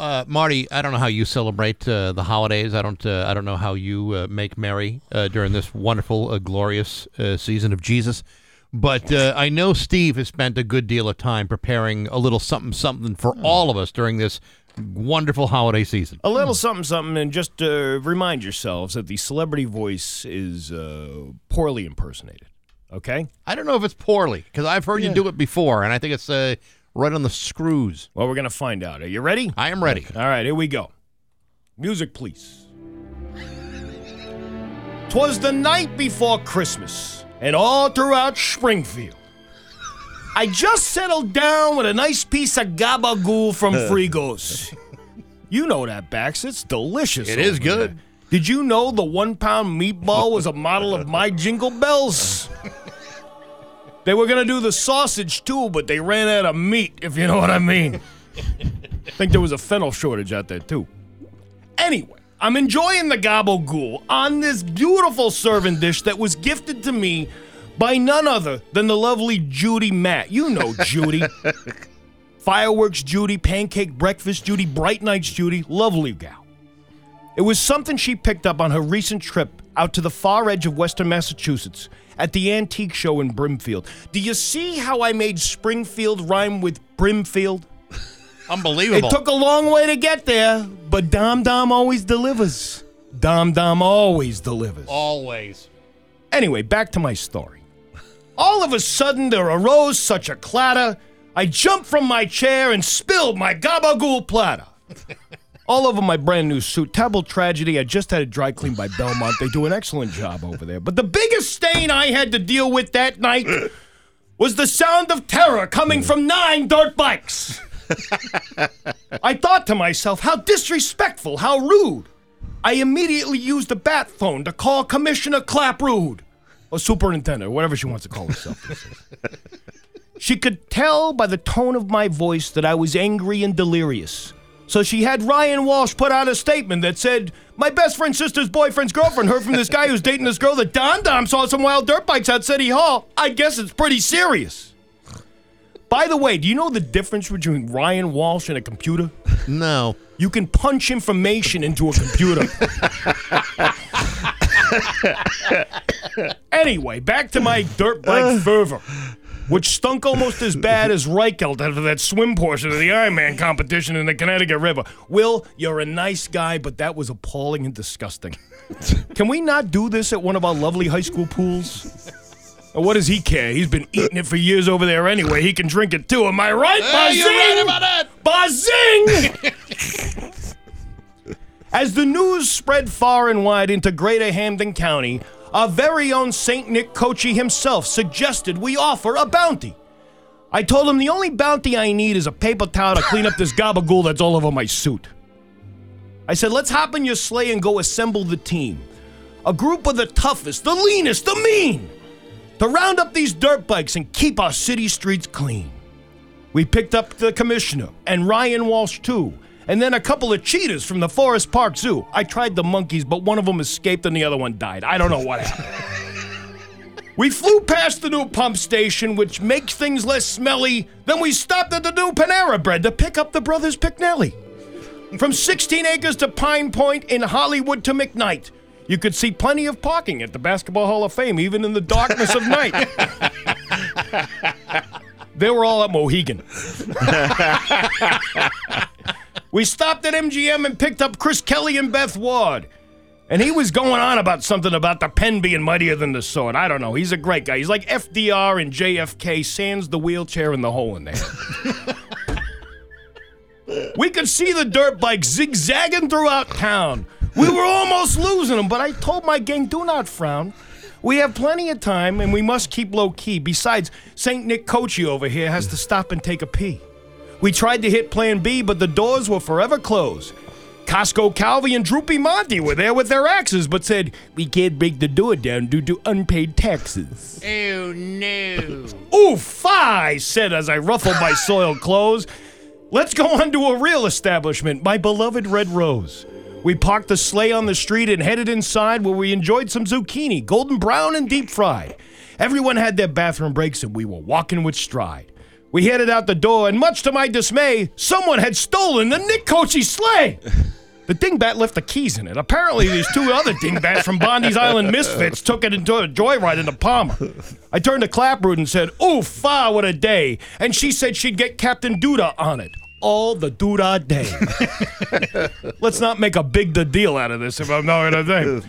Uh, Marty, I don't know how you celebrate uh, the holidays. I don't. Uh, I don't know how you uh, make merry uh, during this wonderful, uh, glorious uh, season of Jesus. But uh, I know Steve has spent a good deal of time preparing a little something, something for all of us during this wonderful holiday season. A little something, something, and just uh, remind yourselves that the celebrity voice is uh, poorly impersonated. Okay? I don't know if it's poorly because I've heard you do it before, and I think it's uh, right on the screws. Well, we're going to find out. Are you ready? I am ready. All right, here we go. Music, please. Twas the night before Christmas, and all throughout Springfield. I just settled down with a nice piece of gabagool from Frigos. You know that, Bax. It's delicious. It is good. there. Did you know the one pound meatball was a model of my jingle bells? They were going to do the sausage too, but they ran out of meat, if you know what I mean. I think there was a fennel shortage out there too. Anyway, I'm enjoying the gabagool on this beautiful serving dish that was gifted to me by none other than the lovely Judy Matt. You know Judy. Fireworks Judy, pancake breakfast Judy, bright nights Judy, lovely gal. It was something she picked up on her recent trip out to the far edge of western Massachusetts at the antique show in Brimfield. Do you see how I made Springfield rhyme with Brimfield? Unbelievable. It took a long way to get there, but Dom Dom always delivers. Dom Dom always delivers. Always. Anyway, back to my story. All of a sudden, there arose such a clatter, I jumped from my chair and spilled my gabagool platter. All over my brand new suit. Terrible tragedy. I just had it dry cleaned by Belmont. They do an excellent job over there. But the biggest stain I had to deal with that night was the sound of terror coming from nine dirt bikes. I thought to myself, how disrespectful, how rude. I immediately used the bat phone to call Commissioner Clapprood, or superintendent, whatever she wants to call herself. she could tell by the tone of my voice that I was angry and delirious. So she had Ryan Walsh put out a statement that said, My best friend's sister's boyfriend's girlfriend heard from this guy who's dating this girl that Don Dom saw some wild dirt bikes at City Hall. I guess it's pretty serious. By the way, do you know the difference between Ryan Walsh and a computer? No. You can punch information into a computer. anyway, back to my dirt bike fervor, which stunk almost as bad as Reichelt after that swim portion of the Ironman competition in the Connecticut River. Will, you're a nice guy, but that was appalling and disgusting. Can we not do this at one of our lovely high school pools? What does he care? He's been eating it for years over there anyway. He can drink it too. Am I right, Hey, you're right about that. Buzzing! As the news spread far and wide into Greater Hampden County, our very own St. Nick Cocchi himself suggested we offer a bounty. I told him the only bounty I need is a paper towel to clean up this gabagool that's all over my suit. I said, let's hop in your sleigh and go assemble the team. A group of the toughest, the leanest, the mean, to round up these dirt bikes and keep our city streets clean. We picked up the commissioner and Ryan Walsh too, and then a couple of cheetahs from the Forest Park Zoo. I tried the monkeys, but one of them escaped and the other one died. I don't know what happened. we flew past the new pump station, which makes things less smelly. Then we stopped at the new Panera Bread to pick up the brothers Picknelly. From 16 acres to Pine Point in Hollywood to McKnight. You could see plenty of parking at the Basketball Hall of Fame, even in the darkness of night. they were all at Mohegan. we stopped at MGM and picked up Chris Kelly and Beth Ward. And he was going on about something about the pen being mightier than the sword. I don't know. He's a great guy. He's like FDR and JFK, sands the wheelchair and the hole in there. We could see the dirt bike zigzagging throughout town. We were almost losing them, but I told my gang, do not frown. We have plenty of time and we must keep low key. Besides, St. Nick Cocchi over here has to stop and take a pee. We tried to hit Plan B, but the doors were forever closed. Costco Calvi and Droopy Monty were there with their axes, but said, We can't break the door down due to unpaid taxes. Oh, no. Oof, I said as I ruffled my soiled clothes. Let's go on to a real establishment, my beloved Red Rose. We parked the sleigh on the street and headed inside where we enjoyed some zucchini, golden brown and deep fried. Everyone had their bathroom breaks and we were walking with stride. We headed out the door, and much to my dismay, someone had stolen the Nick Cocchi sleigh. The dingbat left the keys in it. Apparently, these two other dingbats from Bondi's Island Misfits took it into a joyride into Palmer. I turned to Clapprood and said, Oof, ah, what a day. And she said she'd get Captain Duda on it. All the Duda day. Let's not make a big the deal out of this if I'm not gonna think.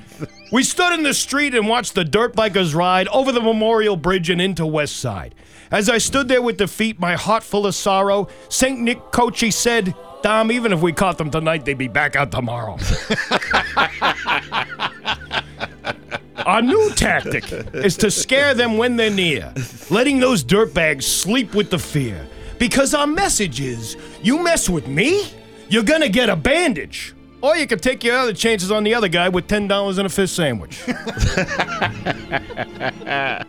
We stood in the street and watched the dirt bikers ride over the Memorial Bridge and into West Side. As I stood there with defeat, my heart full of sorrow, St. Nick Cocchi said, Dom, even if we caught them tonight, they'd be back out tomorrow. Our new tactic is to scare them when they're near, letting those dirtbags sleep with the fear. Because our message is you mess with me, you're gonna get a bandage. Or you can take your other chances on the other guy with $10 and a fish sandwich.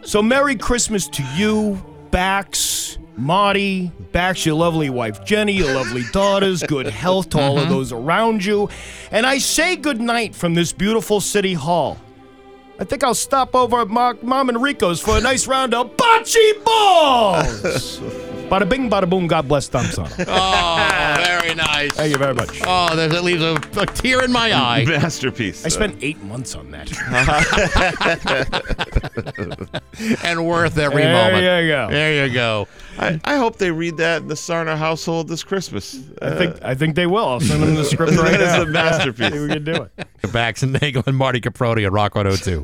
so, Merry Christmas to you, Bax, Marty, Bax, your lovely wife Jenny, your lovely daughters, good health to all of mm-hmm. those around you. And I say good night from this beautiful city hall. I think I'll stop over at Mark, Mom and Rico's for a nice round of bocce balls. bada bing, bada boom. God bless Tom Son. Oh, very nice. Thank you very much. Oh, there's, that leaves a, a tear in my eye. Masterpiece. I spent eight months on that. and worth every There moment. There you go. There you go. I, I hope they read that in the Sarno household this Christmas. I think I think they will. I'll send them the script right that is now. a masterpiece. We can do it. Bax and Nagel and Marty Caproni at Rock 102.